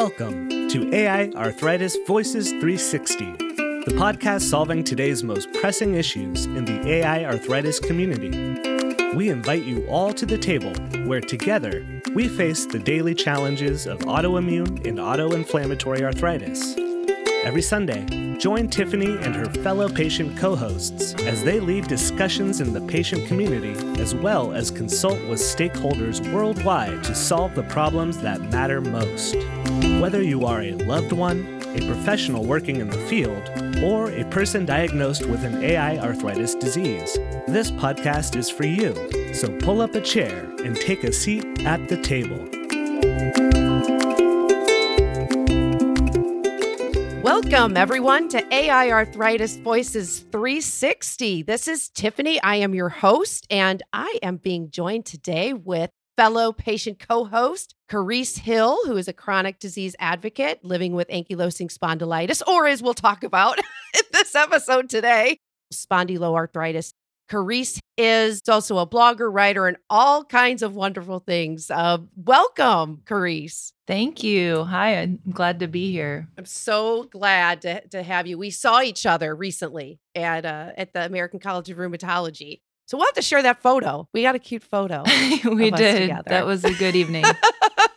Welcome to AI Arthritis Voices 360, the podcast solving today's most pressing issues in the AI arthritis community. We invite you all to the table where together we face the daily challenges of autoimmune and autoinflammatory arthritis. Every Sunday, join Tiffany and her fellow patient co hosts as they lead discussions in the patient community as well as consult with stakeholders worldwide to solve the problems that matter most. Whether you are a loved one, a professional working in the field, or a person diagnosed with an AI arthritis disease, this podcast is for you. So pull up a chair and take a seat at the table. Welcome, everyone, to AI Arthritis Voices 360. This is Tiffany. I am your host, and I am being joined today with fellow patient co host, Charis Hill, who is a chronic disease advocate living with ankylosing spondylitis, or as we'll talk about in this episode today, spondyloarthritis. Charis is also a blogger, writer, and all kinds of wonderful things. Uh, welcome, Charis. Thank you. Hi, I'm glad to be here. I'm so glad to, to have you. We saw each other recently at uh, at the American College of Rheumatology. So we'll have to share that photo. We got a cute photo. we did. That was a good evening.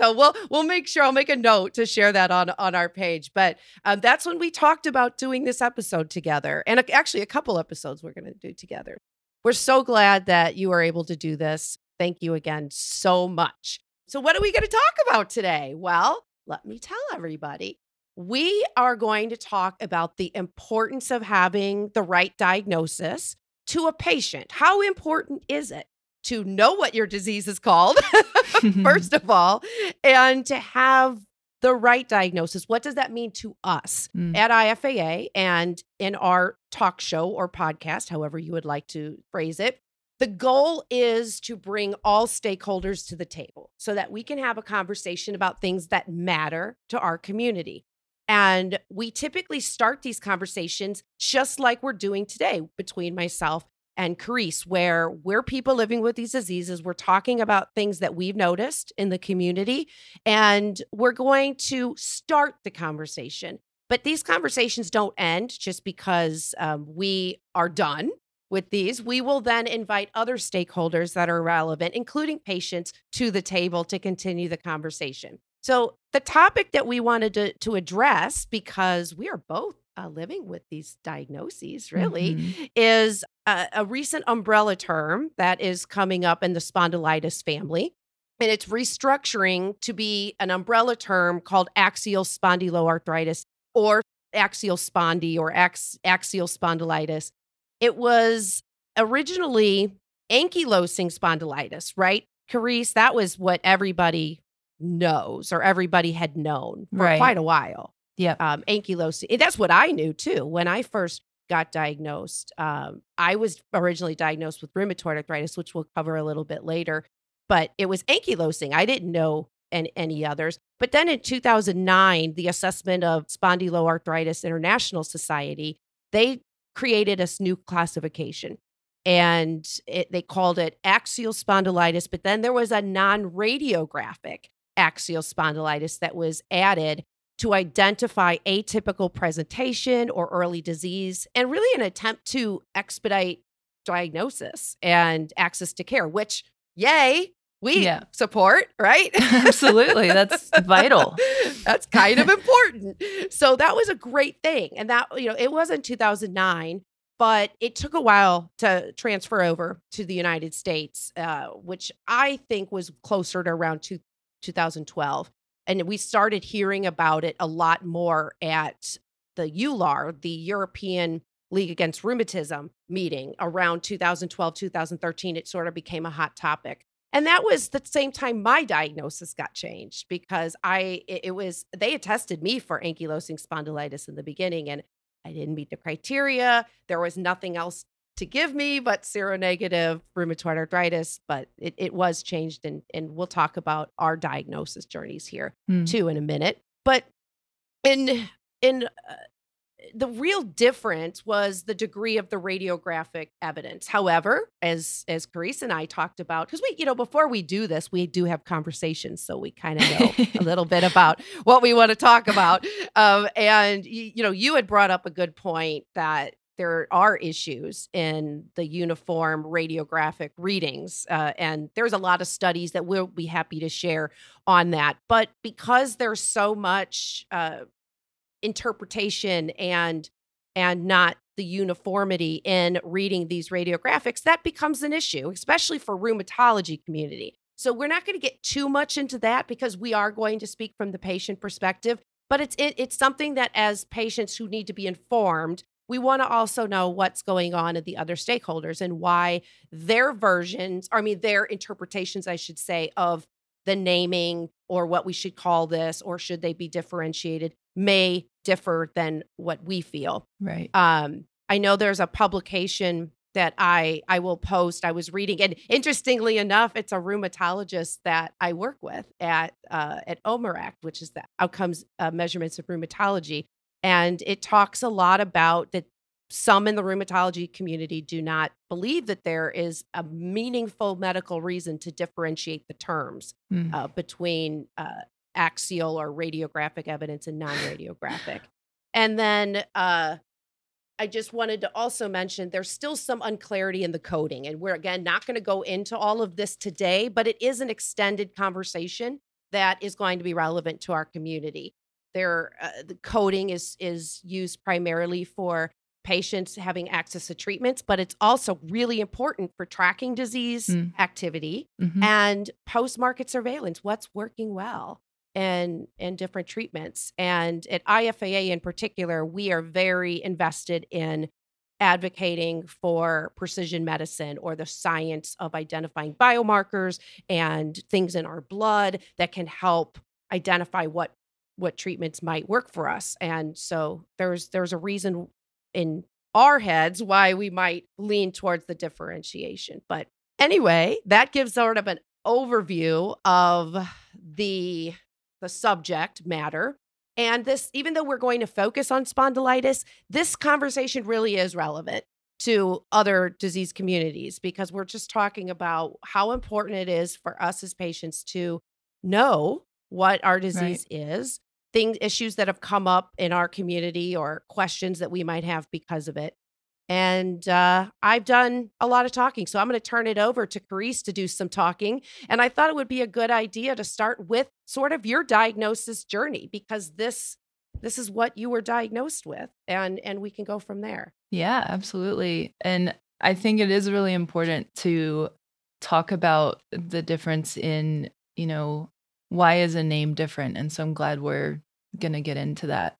so we'll we'll make sure I'll make a note to share that on on our page. But um, that's when we talked about doing this episode together, and actually a couple episodes we're going to do together. We're so glad that you are able to do this. Thank you again so much. So what are we going to talk about today? Well, let me tell everybody. We are going to talk about the importance of having the right diagnosis to a patient. How important is it? To know what your disease is called, first of all, and to have the right diagnosis. What does that mean to us mm. at IFAA and in our talk show or podcast, however you would like to phrase it? The goal is to bring all stakeholders to the table so that we can have a conversation about things that matter to our community. And we typically start these conversations just like we're doing today between myself and Charis, where we're people living with these diseases. We're talking about things that we've noticed in the community, and we're going to start the conversation. But these conversations don't end just because um, we are done with these. We will then invite other stakeholders that are relevant, including patients, to the table to continue the conversation. So, the topic that we wanted to, to address, because we are both uh, living with these diagnoses really mm-hmm. is a, a recent umbrella term that is coming up in the spondylitis family. And it's restructuring to be an umbrella term called axial spondyloarthritis or axial spondy or ax, axial spondylitis. It was originally ankylosing spondylitis, right? Charis, that was what everybody knows or everybody had known for right. quite a while. Yeah. Um, ankylosing. That's what I knew too. When I first got diagnosed, um, I was originally diagnosed with rheumatoid arthritis, which we'll cover a little bit later, but it was ankylosing. I didn't know any, any others. But then in 2009, the assessment of Spondyloarthritis International Society, they created a new classification and it, they called it axial spondylitis. But then there was a non radiographic axial spondylitis that was added to identify atypical presentation or early disease, and really an attempt to expedite diagnosis and access to care, which, yay, we yeah. support, right? Absolutely. That's vital. That's kind of important. So that was a great thing. And that, you know, it was in 2009, but it took a while to transfer over to the United States, uh, which I think was closer to around two, 2012 and we started hearing about it a lot more at the EULAR, the European League Against Rheumatism meeting around 2012, 2013. It sort of became a hot topic. And that was the same time my diagnosis got changed because I, it, was, they had tested me for ankylosing spondylitis in the beginning and I didn't meet the criteria. There was nothing else to give me but seronegative rheumatoid arthritis, but it, it was changed. And, and we'll talk about our diagnosis journeys here mm. too in a minute. But in, in, uh, the real difference was the degree of the radiographic evidence. However, as as Charis and I talked about, because we, you know, before we do this, we do have conversations, so we kind of know a little bit about what we want to talk about. Um, and you, you know, you had brought up a good point that there are issues in the uniform radiographic readings. Uh, and there's a lot of studies that we'll be happy to share on that. But because there's so much uh, interpretation and and not the uniformity in reading these radiographics, that becomes an issue, especially for rheumatology community. So we're not going to get too much into that because we are going to speak from the patient perspective. But it's it, it's something that as patients who need to be informed, we want to also know what's going on at the other stakeholders and why their versions, I mean, their interpretations, I should say, of the naming or what we should call this, or should they be differentiated, may differ than what we feel. Right. Um, I know there's a publication that I I will post. I was reading, and interestingly enough, it's a rheumatologist that I work with at uh, at OMERACT, which is the Outcomes uh, Measurements of Rheumatology. And it talks a lot about that some in the rheumatology community do not believe that there is a meaningful medical reason to differentiate the terms mm. uh, between uh, axial or radiographic evidence and non radiographic. and then uh, I just wanted to also mention there's still some unclarity in the coding. And we're, again, not going to go into all of this today, but it is an extended conversation that is going to be relevant to our community. Their uh, the coding is is used primarily for patients having access to treatments, but it's also really important for tracking disease mm. activity mm-hmm. and post market surveillance. What's working well and and different treatments. And at IFAA in particular, we are very invested in advocating for precision medicine or the science of identifying biomarkers and things in our blood that can help identify what what treatments might work for us. And so there's there's a reason in our heads why we might lean towards the differentiation. But anyway, that gives sort of an overview of the the subject matter. And this, even though we're going to focus on spondylitis, this conversation really is relevant to other disease communities because we're just talking about how important it is for us as patients to know what our disease right. is things issues that have come up in our community or questions that we might have because of it and uh, I've done a lot of talking. So I'm going to turn it over to Charis to do some talking. And I thought it would be a good idea to start with sort of your diagnosis journey because this this is what you were diagnosed with and and we can go from there. Yeah, absolutely. And I think it is really important to talk about the difference in, you know, why is a name different? And so I'm glad we're going to get into that.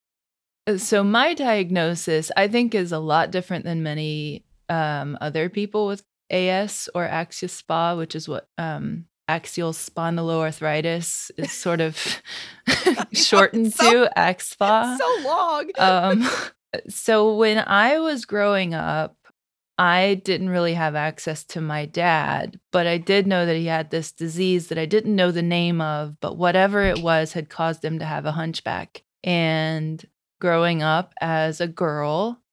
Uh, so my diagnosis, I think, is a lot different than many um, other people with AS or axial SPA, which is what um, axial spondyloarthritis is sort of shortened so, to AXSPA. So long. um, so when I was growing up, I didn't really have access to my dad, but I did know that he had this disease that I didn't know the name of, but whatever it was had caused him to have a hunchback. And growing up as a girl,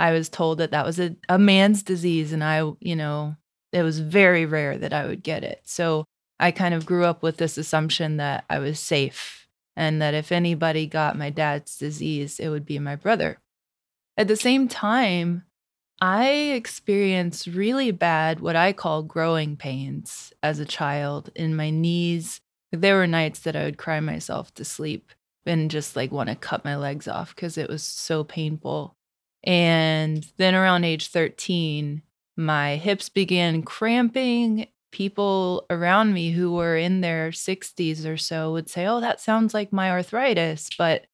I was told that that was a, a man's disease. And I, you know, it was very rare that I would get it. So I kind of grew up with this assumption that I was safe and that if anybody got my dad's disease, it would be my brother. At the same time, I experienced really bad, what I call growing pains as a child in my knees. There were nights that I would cry myself to sleep and just like want to cut my legs off because it was so painful. And then around age 13, my hips began cramping. People around me who were in their 60s or so would say, Oh, that sounds like my arthritis. But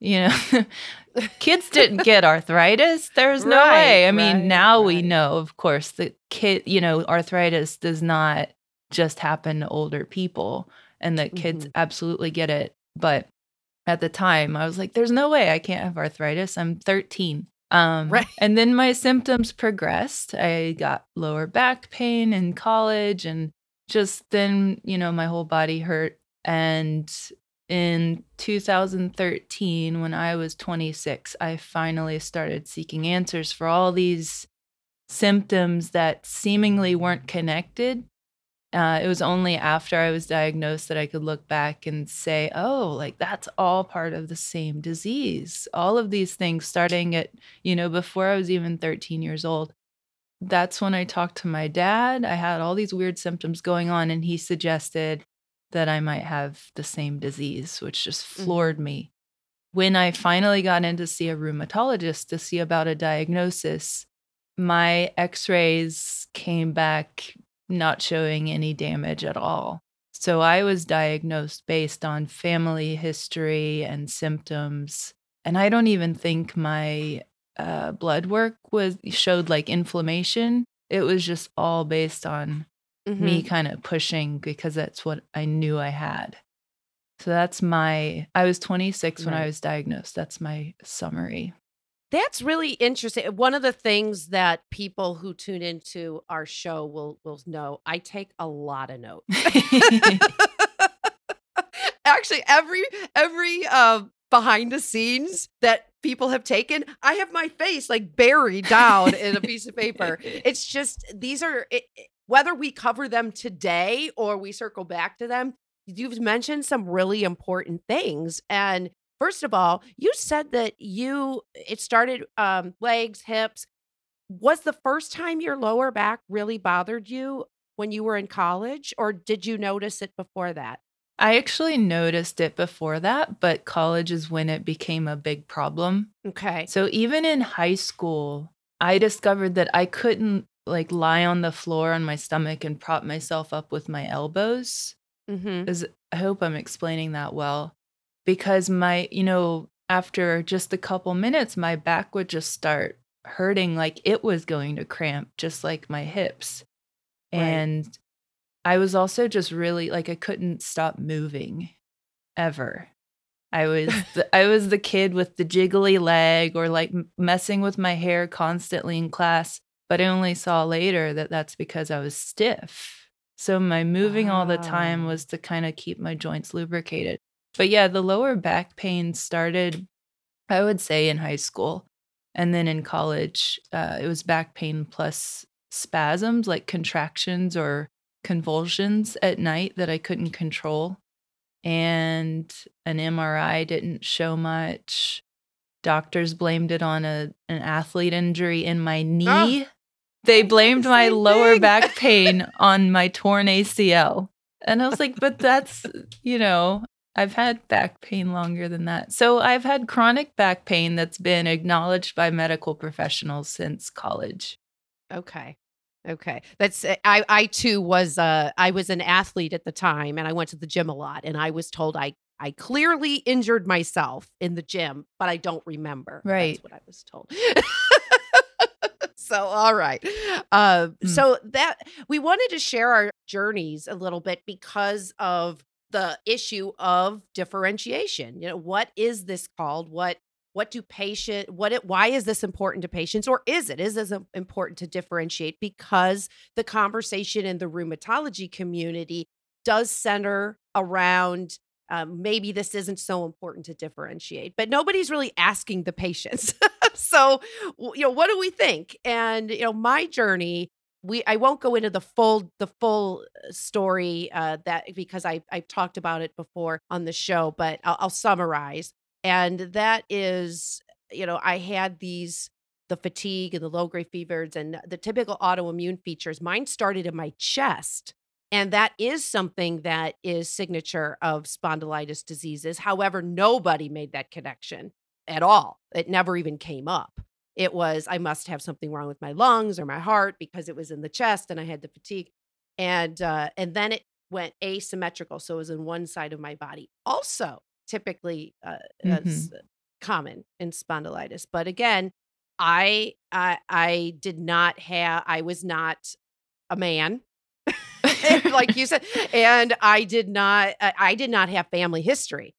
you know kids didn't get arthritis there's no right, way i mean right, now right. we know of course that kid you know arthritis does not just happen to older people and that kids mm-hmm. absolutely get it but at the time i was like there's no way i can't have arthritis i'm 13 um, right. and then my symptoms progressed i got lower back pain in college and just then you know my whole body hurt and in 2013, when I was 26, I finally started seeking answers for all these symptoms that seemingly weren't connected. Uh, it was only after I was diagnosed that I could look back and say, oh, like that's all part of the same disease. All of these things starting at, you know, before I was even 13 years old. That's when I talked to my dad. I had all these weird symptoms going on, and he suggested that I might have the same disease, which just Mm-hmm. floored me. When I finally got in to see a rheumatologist to see about a diagnosis, my x rays came back not showing any damage at all. So I was diagnosed based on family history and symptoms. And I don't even think my uh, blood work was showed like inflammation. It was just all based on me Mhm. kind of pushing because that's what I knew I had. So that's my I was 26 when I was diagnosed. That's my summary. That's really interesting. One of the things that people who tune into our show will will know, I take a lot of notes. Actually, every every uh, behind the scenes that people have taken, I have my face like buried down in a piece of paper. It's just these are it- whether we cover them today or we circle back to them. You've mentioned some really important things, and first of all, you said that you it started um, legs, hips. Was the first time your lower back really bothered you when you were in college, or did you notice it before that? I actually noticed it before that, but college is when it became a big problem. Okay. So even in high school, I discovered that I couldn't like lie on the floor on my stomach and prop myself up with my elbows. Mm-hmm. I hope I'm explaining that well because my, you know, after just a couple minutes my back would just start hurting like it was going to cramp just like my hips. Right. And I was also just really like I couldn't stop moving ever. I was the, I was the kid with the jiggly leg or like messing with my hair constantly in class, but I only saw later that that's because I was stiff. So my moving all the time Ah. was to kind of keep my joints lubricated. But yeah, the lower back pain started I would say in high school. And then in college, uh, it was back pain plus spasms, like contractions or convulsions at night that I couldn't control. And an MRI didn't show much. Doctors blamed it on a, an athlete injury in my knee. They blamed my lower back pain on my torn ACL. And I was like, but that's, you know, I've had back pain longer than that. So I've had chronic back pain that's been acknowledged by medical professionals since college. Okay. Okay. That's uh, I I too was uh I was an athlete at the time and I went to the gym a lot and I was told I I clearly injured myself in the gym, but I don't remember. Right. That's what I was told. so all right. Uh, Hmm. so that we wanted to share our journeys a little bit because of the issue of differentiation. You know, what is this called? What what do patient what it why is this important to patients or is it is this important to differentiate because the conversation in the rheumatology community does center around um, maybe this isn't so important to differentiate but nobody's really asking the patients so you know what do we think and you know my journey we I won't go into the full the full uh, story uh, that because I I've talked about it before on the show, but I'll, I'll summarize. And that is, you know, I had these the fatigue and the low grade fevers and the typical autoimmune features. Mine started in my chest. And that is something that is signature of spondylitis diseases. However, nobody made that connection at all. It never even came up. It was I must have something wrong with my lungs or my heart because it was in the chest and I had the fatigue. And uh, and then it went asymmetrical, so it was in one side of my body. Also, typically uh, as common in spondylitis. But again, I I I did not have I was not a man. like you said and i did not I, I did not have family history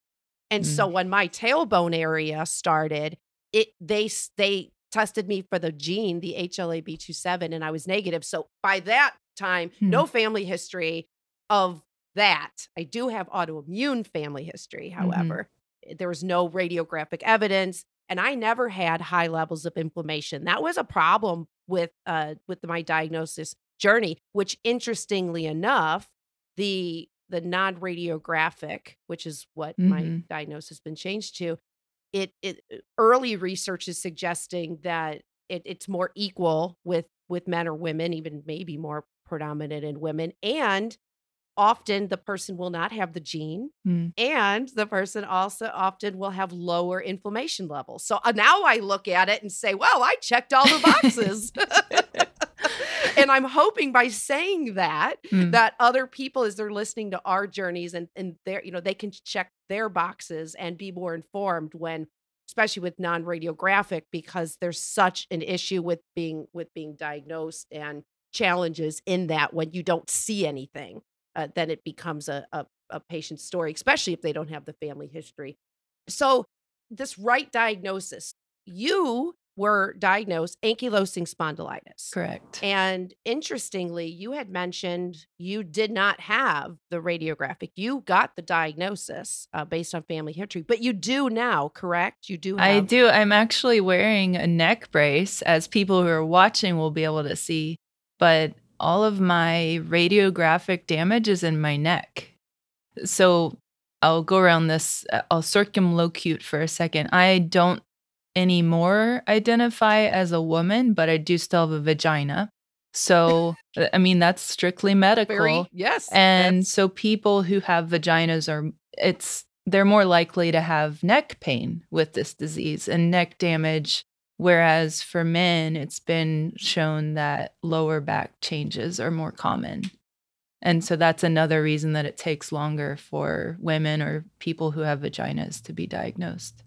and so when my tailbone area started it they they tested me for the gene the HLA-B27 and i was negative so by that time no family history of that. I do have autoimmune family history, however. Mm-hmm. There was no radiographic evidence and I never had high levels of inflammation. That was a problem with uh with my diagnosis journey, which interestingly enough, the the non-radiographic, which is what mm-hmm. my diagnosis has been changed to, it it uh, early research is suggesting that it, it's more equal with with men or women, even maybe more predominant in women, and often the person will not have the gene mm. and the person also often will have lower inflammation levels so uh, now i look at it and say well i checked all the boxes and i'm hoping by saying that mm. that other people as they're listening to our journeys and and their you know they can check their boxes and be more informed when especially with non-radiographic because there's such an issue with being with being diagnosed and challenges in that when you don't see anything uh, then it becomes a, a, a patient's story, especially if they don't have the family history. So, this right diagnosis, you were diagnosed ankylosing spondylitis. Correct. And interestingly, you had mentioned you did not have the radiographic. You got the diagnosis uh, based on family history, but you do now, correct? You do. Have- I do. I'm actually wearing a neck brace, as people who are watching will be able to see. But all of my radiographic damage is in my neck. So I'll go around this, I'll circumlocute for a second. I don't anymore identify as a woman, but I do still have a vagina. So, uh, I mean, that's strictly medical. Very, yes. And so people who have vaginas are, it's, they're more likely to have neck pain with this disease and neck damage Whereas for men, it's been shown that lower back changes are more common. And so that's another reason that it takes longer for women or people who have vaginas to be diagnosed.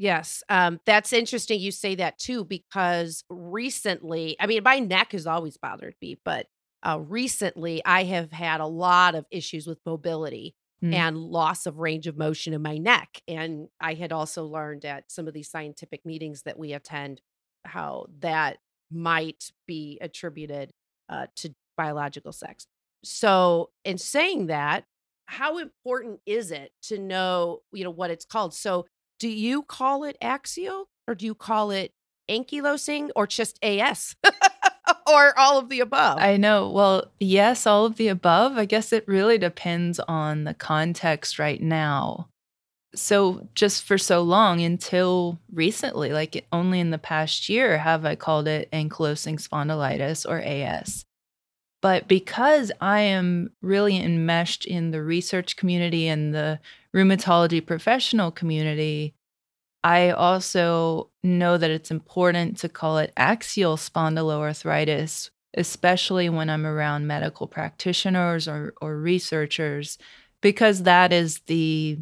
Yes, um, that's interesting. You say that too, because recently, I mean, my neck has always bothered me, but uh, recently I have had a lot of issues with mobility mm. and loss of range of motion in my neck. And I had also learned at some of these scientific meetings that we attend how that might be attributed uh, to biological sex. So, in saying that, how important is it to know, you know, what it's called? So, do you call it axial or do you call it ankylosing or just AS? or all of the above? I know. Well, yes, all of the above. I guess it really depends on the context right now. So, just for so long until recently, like only in the past year, have I called it ankylosing spondylitis or AS. But because I am really enmeshed in the research community and the rheumatology professional community, I also know that it's important to call it axial spondyloarthritis, especially when I'm around medical practitioners or, or researchers, because that is the,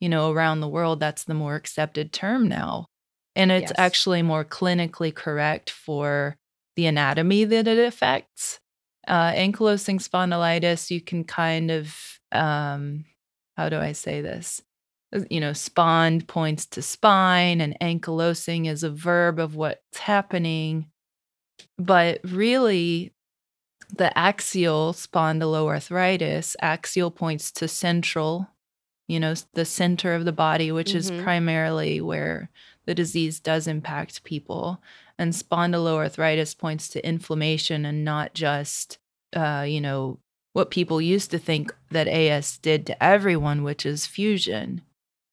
you know, around the world, that's the more accepted term now. And it's yes. actually more clinically correct for the anatomy that it affects. Uh, ankylosing spondylitis, you can kind of, um, how do I say this? you know, spond points to spine, and ankylosing is a verb of what's happening. But really, the axial spondyloarthritis, axial points to central, you know, the center of the body, which mm-hmm. is primarily where the disease does impact people. And spondyloarthritis points to inflammation and not just, uh, you know, what people used to think that AS did to everyone, which is fusion.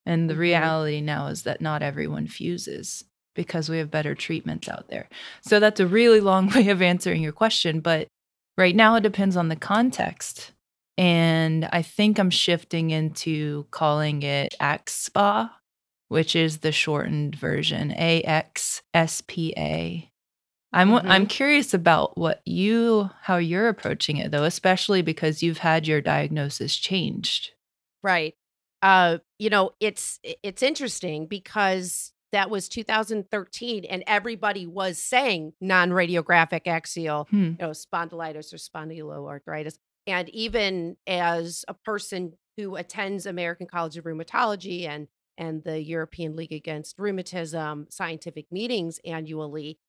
And the mm-hmm. reality now is that not everyone fuses because we have better treatments out there. So that's a really long way of answering your question. But right now, it depends on the context. And I think I'm shifting into calling it AXSPA, which is the shortened version AXSPA. I'm mm-hmm. I'm curious about what you how you're approaching it though, especially because you've had your diagnosis changed. Right uh, you know, it's it's interesting because that was 2013 and everybody was saying non-radiographic axial hmm. you know spondylitis or spondyloarthritis and even as a person who attends american college of rheumatology and and the european league against rheumatism scientific meetings annually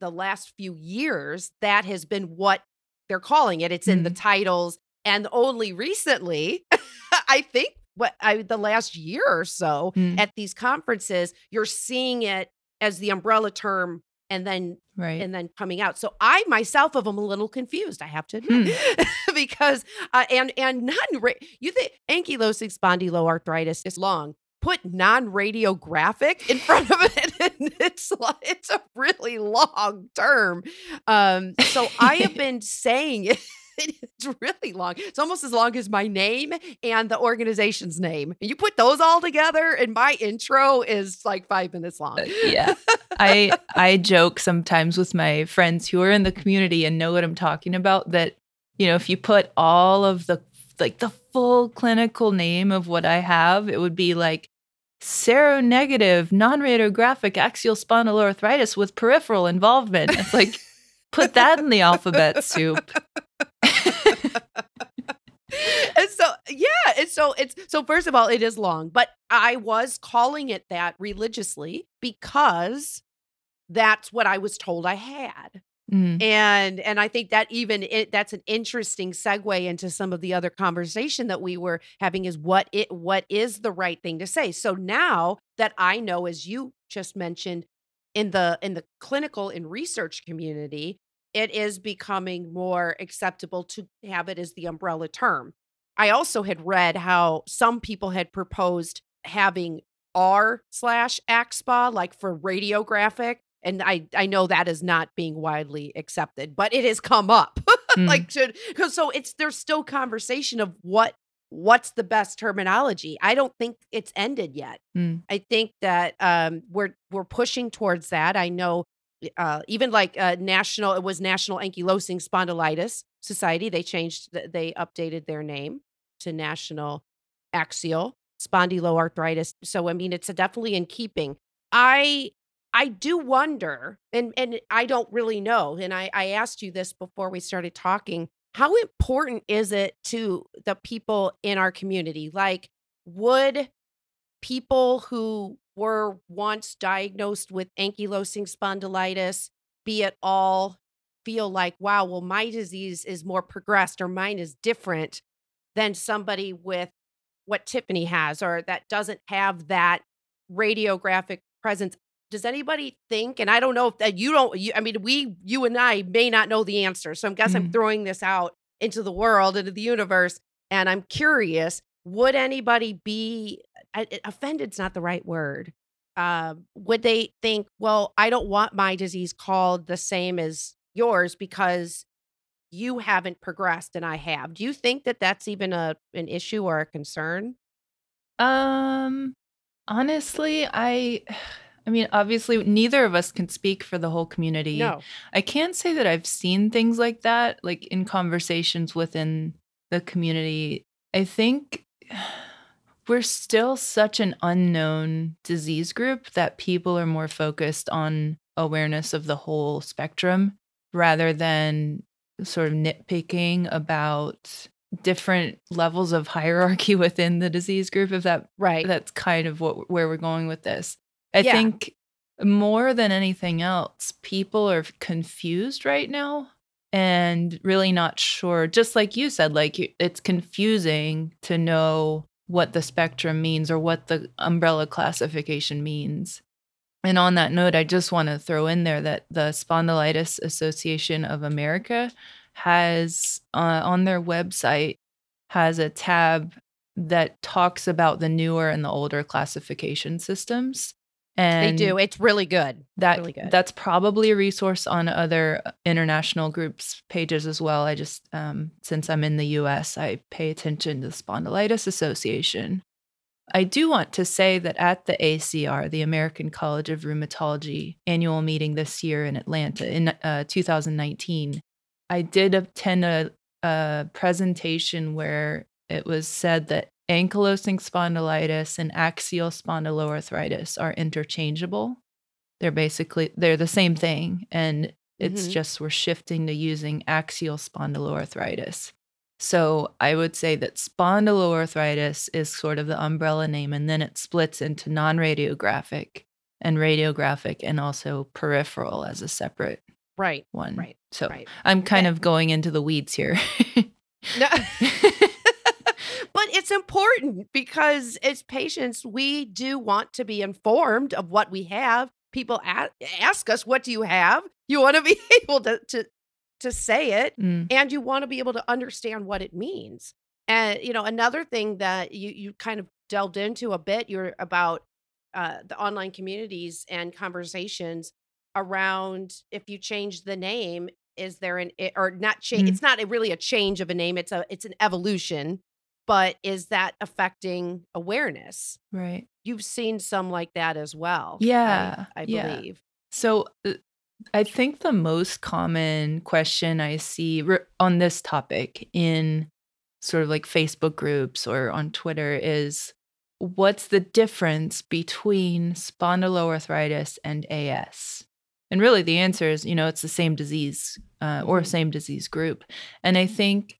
the last few years that has been what they're calling it it's in the hmm. titles and only recently I think what I the last year or so Mm. at these conferences, you're seeing it as the umbrella term and then Right. and then coming out. So I myself of am a little confused. I have to admit, because uh, and and non you think ankylosing spondyloarthritis is long. Put non-radiographic in front of it, and it's it's a really long term. Um, so I have been saying it. It's really long. It's almost as long as my name and the organization's name. And you put those all together, and my intro is like five minutes long. Uh, yeah. I I joke sometimes with my friends who are in the community and know what I'm talking about that you know if you put all of the like the full clinical name of what I have it would be like seronegative non-radiographic axial spondyloarthritis with peripheral involvement. It's like put that in the alphabet soup. and so yeah and so it's so first of all it is long but i was calling it that religiously because that's what i was told i had Mm, and and i think that even it, that's an interesting segue into some of the other conversation that we were having is what it what is the right thing to say? So now that i know as you just mentioned in the in the clinical and research community it is becoming more acceptable to have it as the umbrella term. I also had read how some people had proposed having r slash axpa like for radiographic and I I know that is not being widely accepted, but it has come up. mm. like should so it's there's still conversation of what what's the best terminology. I don't think it's ended yet. Mm. I think that um we're we're pushing towards that. I know uh even like uh national it was National Ankylosing Spondylitis Society. They changed they updated their name to National Axial Spondyloarthritis. So I mean it's definitely in keeping. I I do wonder, and and I don't really know. And I I asked you this before we started talking. How important is it to the people in our community? Like, would people who were once diagnosed with ankylosing spondylitis be at all feel like, wow, well, my disease is more progressed or mine is different than somebody with what Tiffany has or that doesn't have that radiographic presence? Does anybody think and i don't know if that you don't you, i mean we you and i may not know the answer so i guess i'm Mhm. throwing this out into the world into the universe and i'm curious would anybody be offended's not the right word um, would they think well i don't want my disease called the same as yours because you haven't progressed and i have do you think that that's even a an issue or a concern Um honestly, I I mean, obviously neither of us can speak for the whole community. no I can say that I've seen things like that like in conversations within the community. I think we're still such an unknown disease group that people are more focused on awareness of the whole spectrum rather than sort of nitpicking about different levels of hierarchy within the disease group if that right that's kind of what where we're going with this. I Yeah. think more than anything else, people are confused right now and really not sure. Just like you said, like it's confusing to know what the spectrum means or what the umbrella classification means. And on that note, I just want to throw in there that the Spondylitis Association of America has uh, on their website has a tab that talks about the newer and the older classification systems. They do it's really good that really good. that's probably a resource on other uh, international groups pages as well. I just um, since I'm in the U.S., I pay attention to the Spondylitis Association. I do want to say that at the ACR, the American College of Rheumatology annual meeting this year in Atlanta in uh, 2019, I did attend a, a presentation where it was said that ankylosing spondylitis and axial spondyloarthritis are interchangeable. They're basically they're the same thing and it's Mhm. just we're shifting to using axial spondyloarthritis. So I would say that spondyloarthritis is sort of the umbrella name and then it splits into non-radiographic and radiographic and also peripheral as a separate right one. right So right I'm kind Yeah. of going into the weeds here. No. it's important because as patients, we do want to be informed of what we have. People a- ask us, "What do you have?" You want to be able to to to say it, Mm. and you want to be able to understand what it means. And you know, another thing that you you kind of delved into a bit, you're about uh, the online communities and conversations around if you change the name, is there an or not change? Mhm. It's not a- really a change of a name; it's a it's an evolution. But is that affecting awareness? Right. You've seen some like that as well. Yeah, I, yeah. believe. So uh, I think the most common question I see re- on this topic in sort of like Facebook groups or on Twitter is what's the difference between spondyloarthritis and AS? And really, the answer is, you know, it's the same disease uh, or Mhm. same disease group. And I think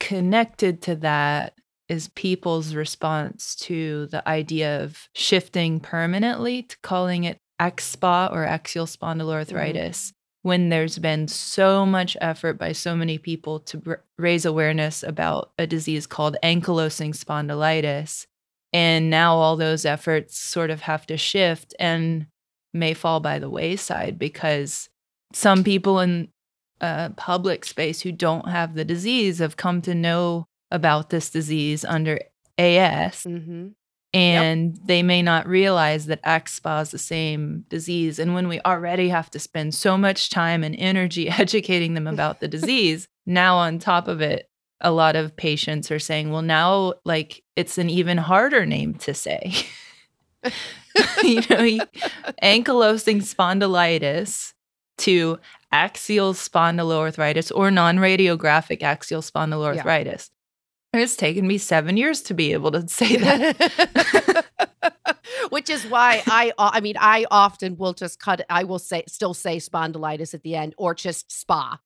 connected to that is people's response to the idea of shifting permanently to calling it AXSPA or axial mm-hmm. spondyloarthritis when there's been so much effort by so many people to br- raise awareness about a disease called ankylosing spondylitis. And now all those efforts sort of have to shift and may fall by the wayside because some people in uh, public space who don't have the disease have come to know about this disease under AS Mm-hmm. and they may not realize that AXPA is the same disease. And when we already have to spend so much time and energy educating them about the disease, now on top of it, a lot of patients are saying, well, now like it's an even harder name to say. you know, ankylosing spondylitis to axial spondyloarthritis or non-radiographic axial spondyloarthritis. It's taken me seven years to be able to say that. Which is why I, I mean, I often will just cut. I will say, still say spondylitis at the end, or just spa,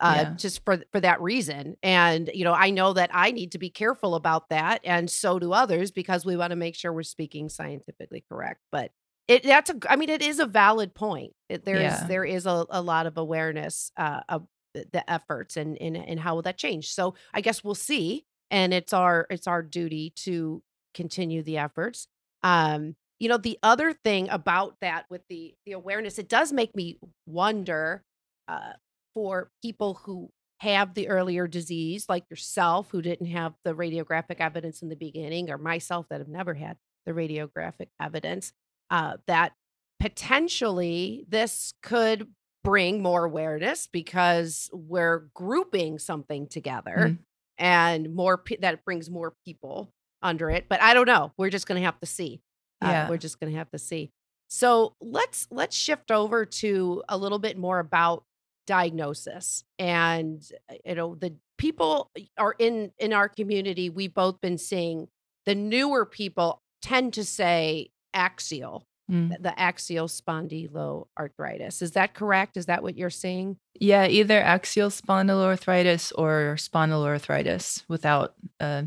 uh, Yeah. just for for that reason. And you know, I know that I need to be careful about that, and so do others because we want to make sure we're speaking scientifically correct. But it that's a, I mean, it is a valid point. It, there's Yeah. there is a, a lot of awareness uh, of the- the efforts and and and how will that change. So I guess we'll see, and it's our it's our duty to continue the efforts. Um, you know, the other thing about that with the the awareness, it does make me wonder uh, for people who have the earlier disease, like yourself, who didn't have the radiographic evidence in the beginning, or myself that have never had the radiographic evidence, uh, that potentially this could bring more awareness because we're grouping something together Mm. and more pe- that brings more people under it but i don't know we're just going to have to see Uh, Yeah. we're just going to have to see so let's let's shift over to a little bit more about diagnosis and uh, you know the people are in in our community we've both been seeing the newer people tend to say axial Mm. the axial spondyloarthritis is that correct is that what you're seeing Yeah, either axial spondyloarthritis or spondyloarthritis without uh,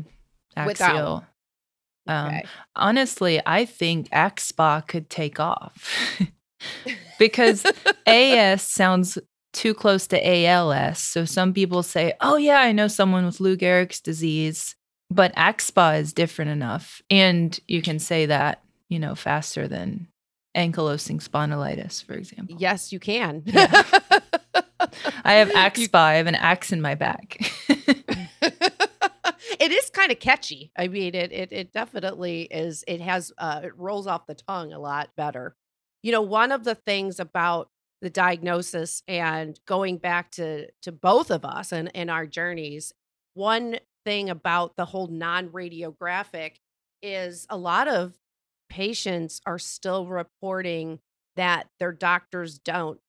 axial. Without. Um, okay honestly, I think AXSPA could take off because AS sounds too close to ALS. So some people say, oh, yeah, I know someone with Lou Gehrig's disease, but AXSPA is different enough. And you can say that, you know, faster than ankylosing spondylitis, for example. yes you can Yeah. I have AXSPA, I have an axe in my back. it is kind of catchy. I mean, it it it definitely is. It has uh, it rolls off the tongue a lot better. You know, one of the things about the diagnosis and going back to to both of us and in our journeys, one thing about the whole non-radiographic is a lot of patients are still reporting that their doctors don't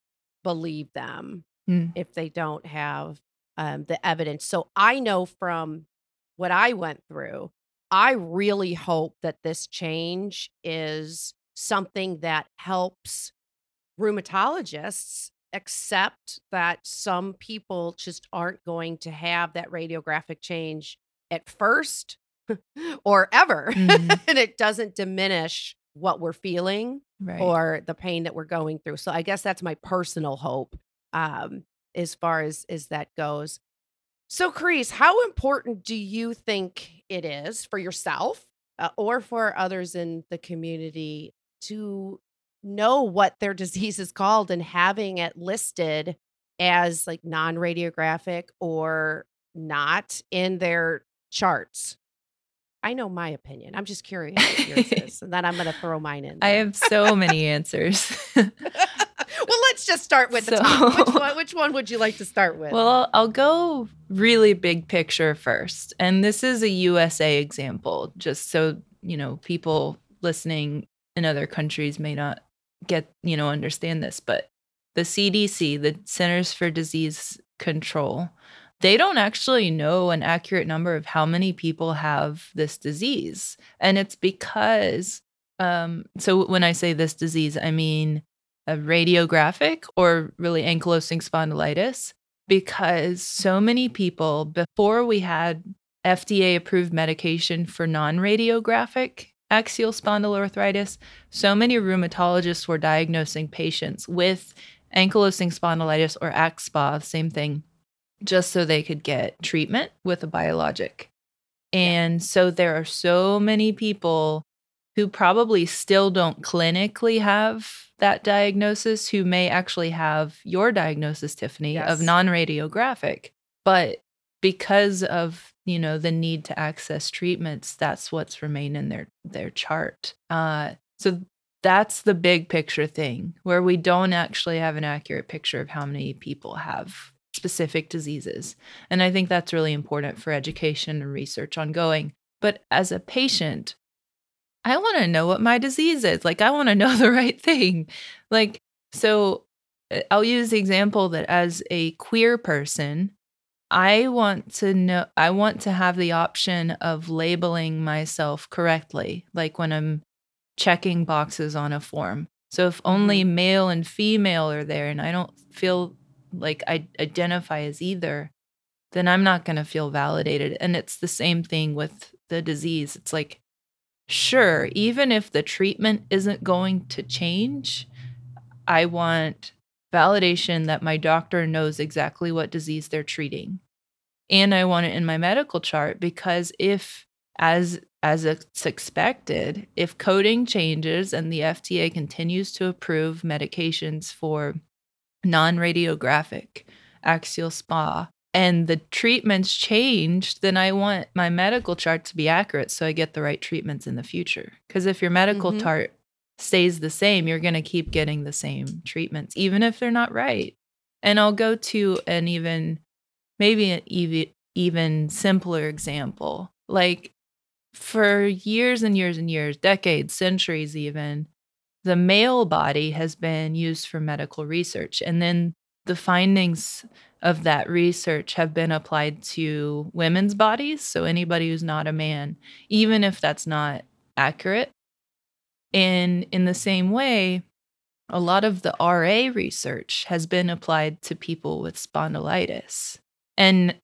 believe them Mm. if they don't have um, the evidence. So I know from what I went through, I really hope that this change is something that helps rheumatologists accept that some people just aren't going to have that radiographic change at first or ever. Mhm. and it doesn't diminish what we're feeling right. or the pain that we're going through. So I guess that's my personal hope um, as far as as that goes. So, Charis, how important do you think it is for yourself uh, or for others in the community to know what their disease is called and having it listed as like non radiographic or not in their charts. I know my opinion. I'm just curious what yours is, and then I'm going to throw mine in. I have so many answers. well, let's just start with the top. Which one, which one would you like to start with? Well, I'll, I'll go really big picture first. And this is a USA example, just so, you know, people listening in other countries may not get, you know, understand this. But the CDC, the Centers for Disease Control, they don't actually know an accurate number of how many people have this disease. And it's because, um, so when I say this disease, I mean a radiographic or really ankylosing spondylitis because so many people before we had FDA approved medication for non radiographic axial spondyloarthritis, so many rheumatologists were diagnosing patients with ankylosing spondylitis or axSpA, same thing, just so they could get treatment with a biologic. And so there are so many people who probably still don't clinically have that diagnosis who may actually have your diagnosis Tiffany Yes. of non-radiographic but because of you know the need to access treatments that's what's remained in their their chart uh so that's the big picture thing where we don't actually have an accurate picture of how many people have specific diseases and i think that's really important for education and research ongoing but as a patient I want to know what my disease is. Like, I want to know the right thing. Like, so uh, I'll use the example that as a queer person, I want to know, I want to have the option of labeling myself correctly, like when I'm checking boxes on a form. So if only male and female are there and I don't feel like I identify as either, then I'm not going to feel validated. And it's the same thing with the disease. It's like, sure, even if the treatment isn't going to change, I want validation that my doctor knows exactly what disease they're treating. And I want it in my medical chart because if as as it's expected, if coding changes and the FDA continues to approve medications for non-radiographic axial SPA and the treatments changed, then I want my medical chart to be accurate so I get the right treatments in the future. Because if your medical Mhm. chart stays the same, you're going to keep getting the same treatments, even if they're not right. And I'll go to an even, maybe an even, even simpler example. Like for years and years and years, decades, centuries even, the male body has been used for medical research. And then the findings of that research have been applied to women's bodies. So anybody who's not a man, even if that's not accurate. And in the same way, a lot of the RA research has been applied to people with spondylitis. And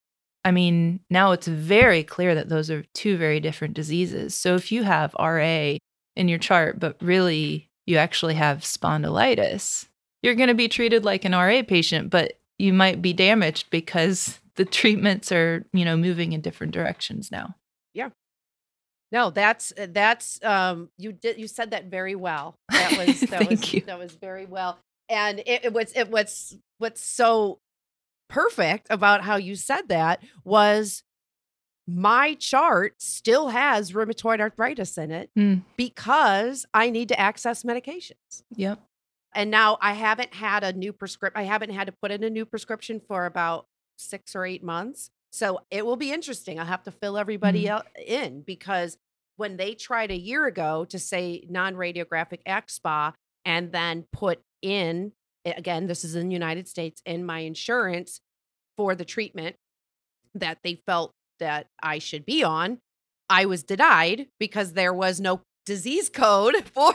I mean, now it's very clear that those are two very different diseases. So if you have RA in your chart, but really you actually have spondylitis, you're going to be treated like an RA patient, but you might be damaged because the treatments are, you know, moving in different directions now. Yeah. No, that's uh, that's um you did you said that very well. That was that Thank was you. that was very well. And it, it was it was what's so perfect about how you said that was my chart still has rheumatoid arthritis in it Hmm. because I need to access medications. Yep. And now I haven't had a new prescription. I haven't had to put in a new prescription for about six or eight months. So it will be interesting. I'll have to fill everybody el- in because when they tried a year ago to say non radiographic axSpA and then put in, again, this is in the United States, in my insurance for the treatment that they felt that I should be on, I was denied because there was no disease code for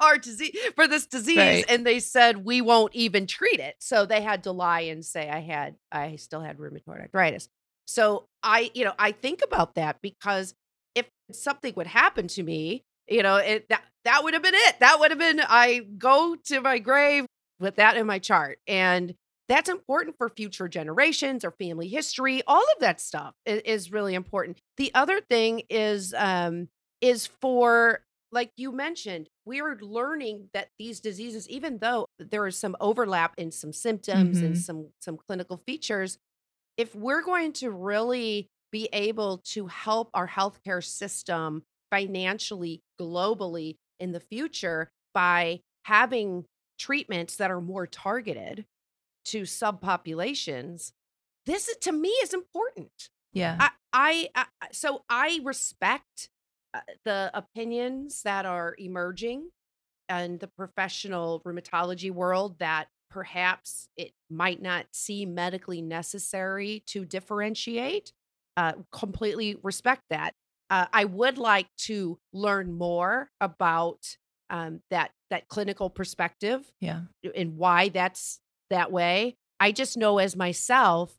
our disease for this disease Right. and they said we won't even treat it. So they had to lie and say i had i still had rheumatoid arthritis. So i you know i think about that because if something would happen to me you know it that, that would have been it. That would have been i go to my grave with that in my chart. And that's important for future generations or family history. All of that stuff is, is really important. The other thing is um, is for like you mentioned, we are learning that these diseases, even though there is some overlap in some symptoms and Mhm. some some clinical features, if we're going to really be able to help our healthcare system financially, globally in the future by having treatments that are more targeted to subpopulations, this to me is important. Yeah. I, I, I so I respect uh, the opinions that are emerging and the professional rheumatology world that perhaps it might not seem medically necessary to differentiate. Uh, completely respect that. Uh, I would like to learn more about um, that that clinical perspective yeah. and why that's that way. I just know as myself,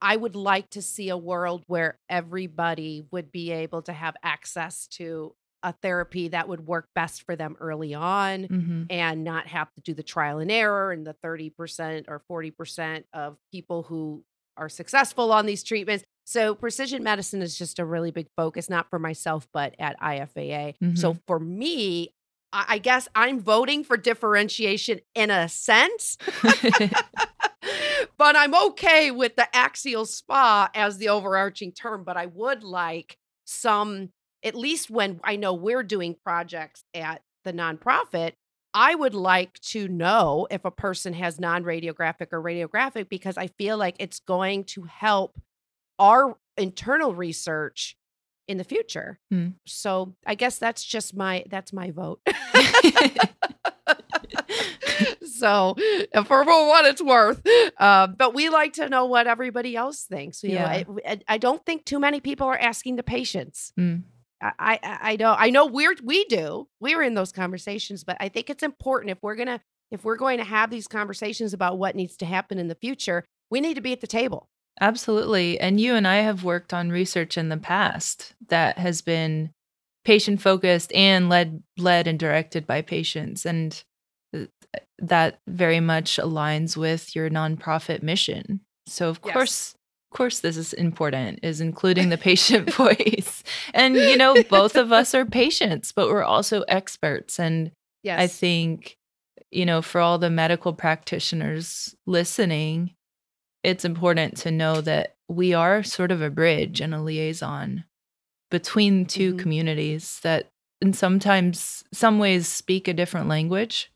I- would like to see a world where everybody would be able to have access to a therapy that would work best for them early on hmm and not have to do the trial and error and the 30% or 40% of people who are successful on these treatments. So precision medicine is just a really big focus, not for myself, but at IFAA. So for me, I guess I'm voting for differentiation in a sense, but I'm okay with the axial spa as the overarching term. But I would like some, at least when I know we're doing projects at the nonprofit, I would like to know if a person has non radiographic or radiographic because I feel like it's going to help our internal research in the future. Hmm. So I guess that's just my that's my vote. so for, what it's worth, uh, but we like to know what everybody else thinks. You Yeah. I, I- I don't think too many people are asking the patients. Mm. I, I I know I know we're we do we're in those conversations, but I think it's important if we're gonna if we're going to have these conversations about what needs to happen in the future, we need to be at the table. Absolutely. And you and I have worked on research in the past that has been patient focused and led led and directed by patients and th- that very much aligns with your nonprofit mission. So of Yes. course of course this is important is including the patient voice. And you know both of us are patients, but we're also experts and Yes, I think, you know, for all the medical practitioners listening, it's important to know that we are sort of a bridge and a liaison between 2 Mhm. communities that in sometimes some ways speak a different language.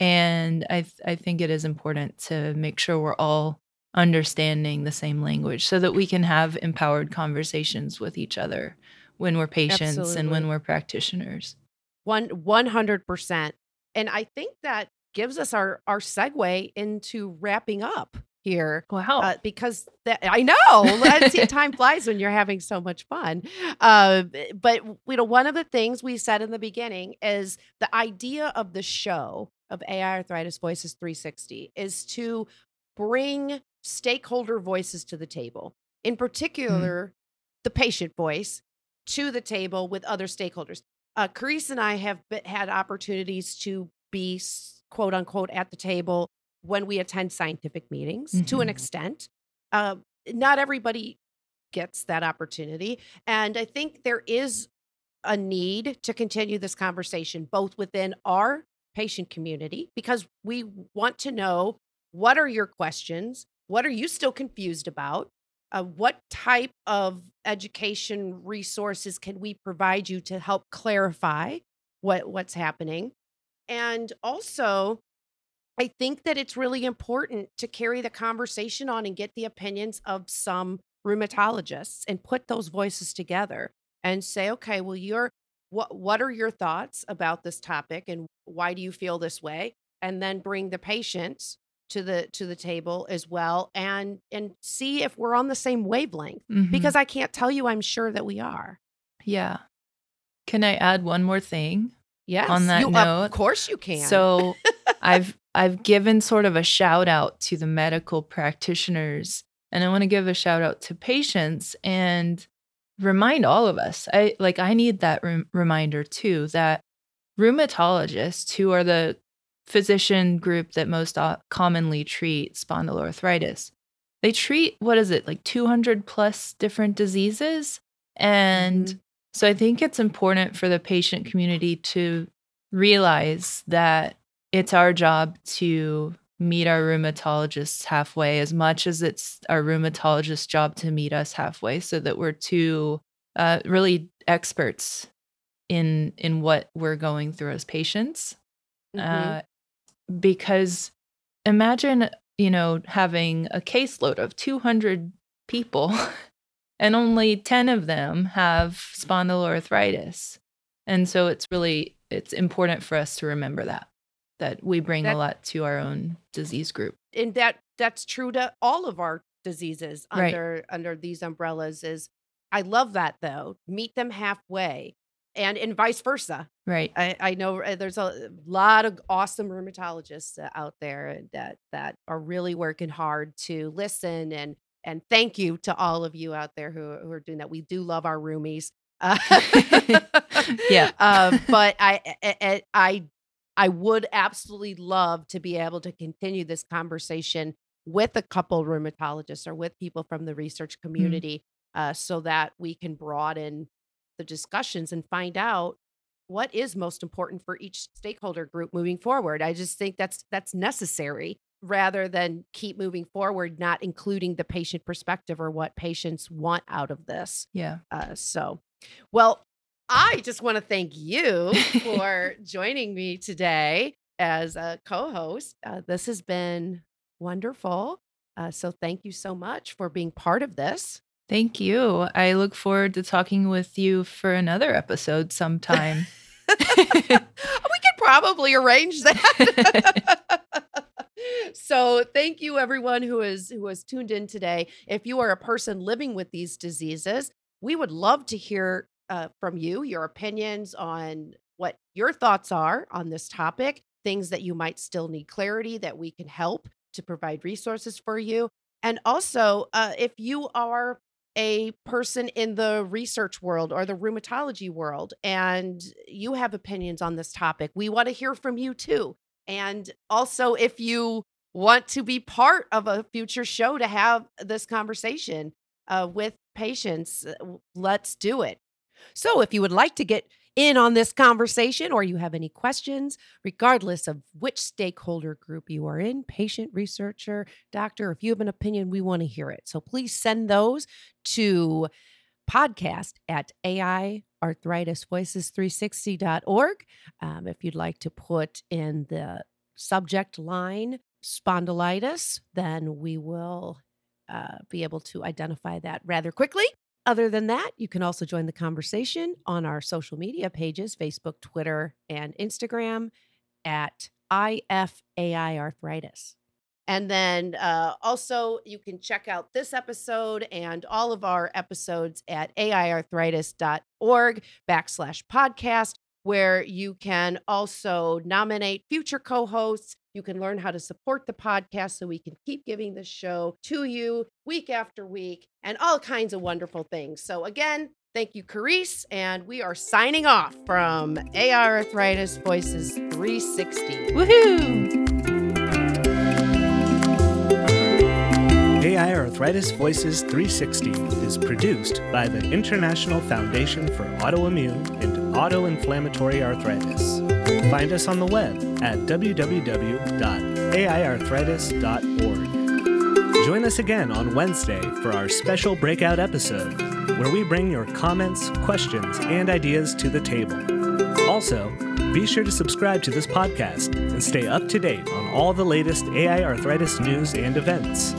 And I th- I think it is important to make sure we're all understanding the same language so that we can have empowered conversations with each other when we're patients and when we're practitioners. one one hundred percent. And I think that gives us our our segue into wrapping up here. Wow. uh, because that, I know see time flies when you're having so much fun. Uh, but you know, one of the things we said in the beginning is the idea of the show of AI Arthritis Voices 360 is to bring stakeholder voices to the table, in particular, the patient voice to the table with other stakeholders. Uh, Charis and I have be- had opportunities to be quote unquote at the table when we attend scientific meetings to an Mhm. extent. Uh, not everybody gets that opportunity. And I think there is a need to continue this conversation both within our patient community because we want to know what are your questions? What are you still confused about? Uh, what type of education resources can we provide you to help clarify what what's happening? And also, I think that it's really important to carry the conversation on and get the opinions of some rheumatologists and put those voices together and say, okay, well, you're what what are your thoughts about this topic and why do you feel this way? And then bring the patients to the to the table as well and and see if we're on the same wavelength Mhm. because I can't tell you I'm sure that we are. Yeah. Can I add one more thing? Yes. On that you, note, of course you can. So I've I've given sort of a shout out to the medical practitioners and I want to give a shout out to patients and remind all of us. I like I need that rem- reminder too that rheumatologists who are the physician group that most o- commonly treat spondyloarthritis. They treat, what is it, like 200 plus different diseases? And Mhm. so I think it's important for the patient community to realize that it's our job to meet our rheumatologists halfway as much as it's our rheumatologist's job to meet us halfway so that we're two uh, really experts in in what we're going through as patients. Mhm. uh, because imagine you know having a caseload of 200 people and only 10 of them have spondyloarthritis. And so it's really it's important for us to remember that that we bring That- a lot to our own disease group. And that that's true to all of our diseases Right. under under these umbrellas is i love that though. Meet them halfway and and vice versa. Right. I i know uh, there's a lot of awesome rheumatologists uh, out there that that are really working hard to listen and and thank you to all of you out there who, who are doing that. We do love our roomies. Uh, Yeah. uh, but I, I i i would absolutely love to be able to continue this conversation with a couple rheumatologists or with people from the research community uh, so that we can broaden the discussions and find out what is most important for each stakeholder group moving forward. I just think that's that's necessary rather than keep moving forward not including the patient perspective or what patients want out of this yeah. uh, so well i just want to thank you for joining me today as a co-host. Uh, this has been wonderful. Uh, so thank you so much for being part of this. Thank you. I look forward to talking with you for another episode sometime. We could probably arrange that. so thank you everyone who is who has tuned in today. If you are a person living with these diseases, we would love to hear uh, from you your opinions on what your thoughts are on this topic, things that you might still need clarity that we can help to provide resources for you. And also, uh, if you are a person in the research world or the rheumatology world and you have opinions on this topic, we want to hear from you too. And also, if you want to be part of a future show to have this conversation uh, with patients, uh, let's do it. So, if you would like to get in on this conversation or you have any questions, regardless of which stakeholder group you are in patient, researcher, doctor if you have an opinion, we want to hear it. So, please send those to podcast at aiarthritisvoices360.org. Um, if you'd like to put in the subject line spondylitis, then we will uh, be able to identify that rather quickly. Other than that, you can also join the conversation on our social media pages Facebook, Twitter, and Instagram at IFAI Arthritis. And then uh, also, you can check out this episode and all of our episodes at aiarthritis.org backslash podcast, where you can also nominate future co hosts. You can learn how to support the podcast so we can keep giving the show to you week after week and all kinds of wonderful things. So, again, thank you, Charis. And we are signing off from AI Arthritis Voices 360. woohoo AI Arthritis Voices 360 is produced by the International Foundation for Autoimmune and Autoinflammatory Arthritis. Find us on the web at www.aiarthritis.org. Join us again on Wednesday for our special breakout episode, where we bring your comments, questions, and ideas to the table. Also, be sure to subscribe to this podcast and stay up to date on all the latest AI arthritis news and events.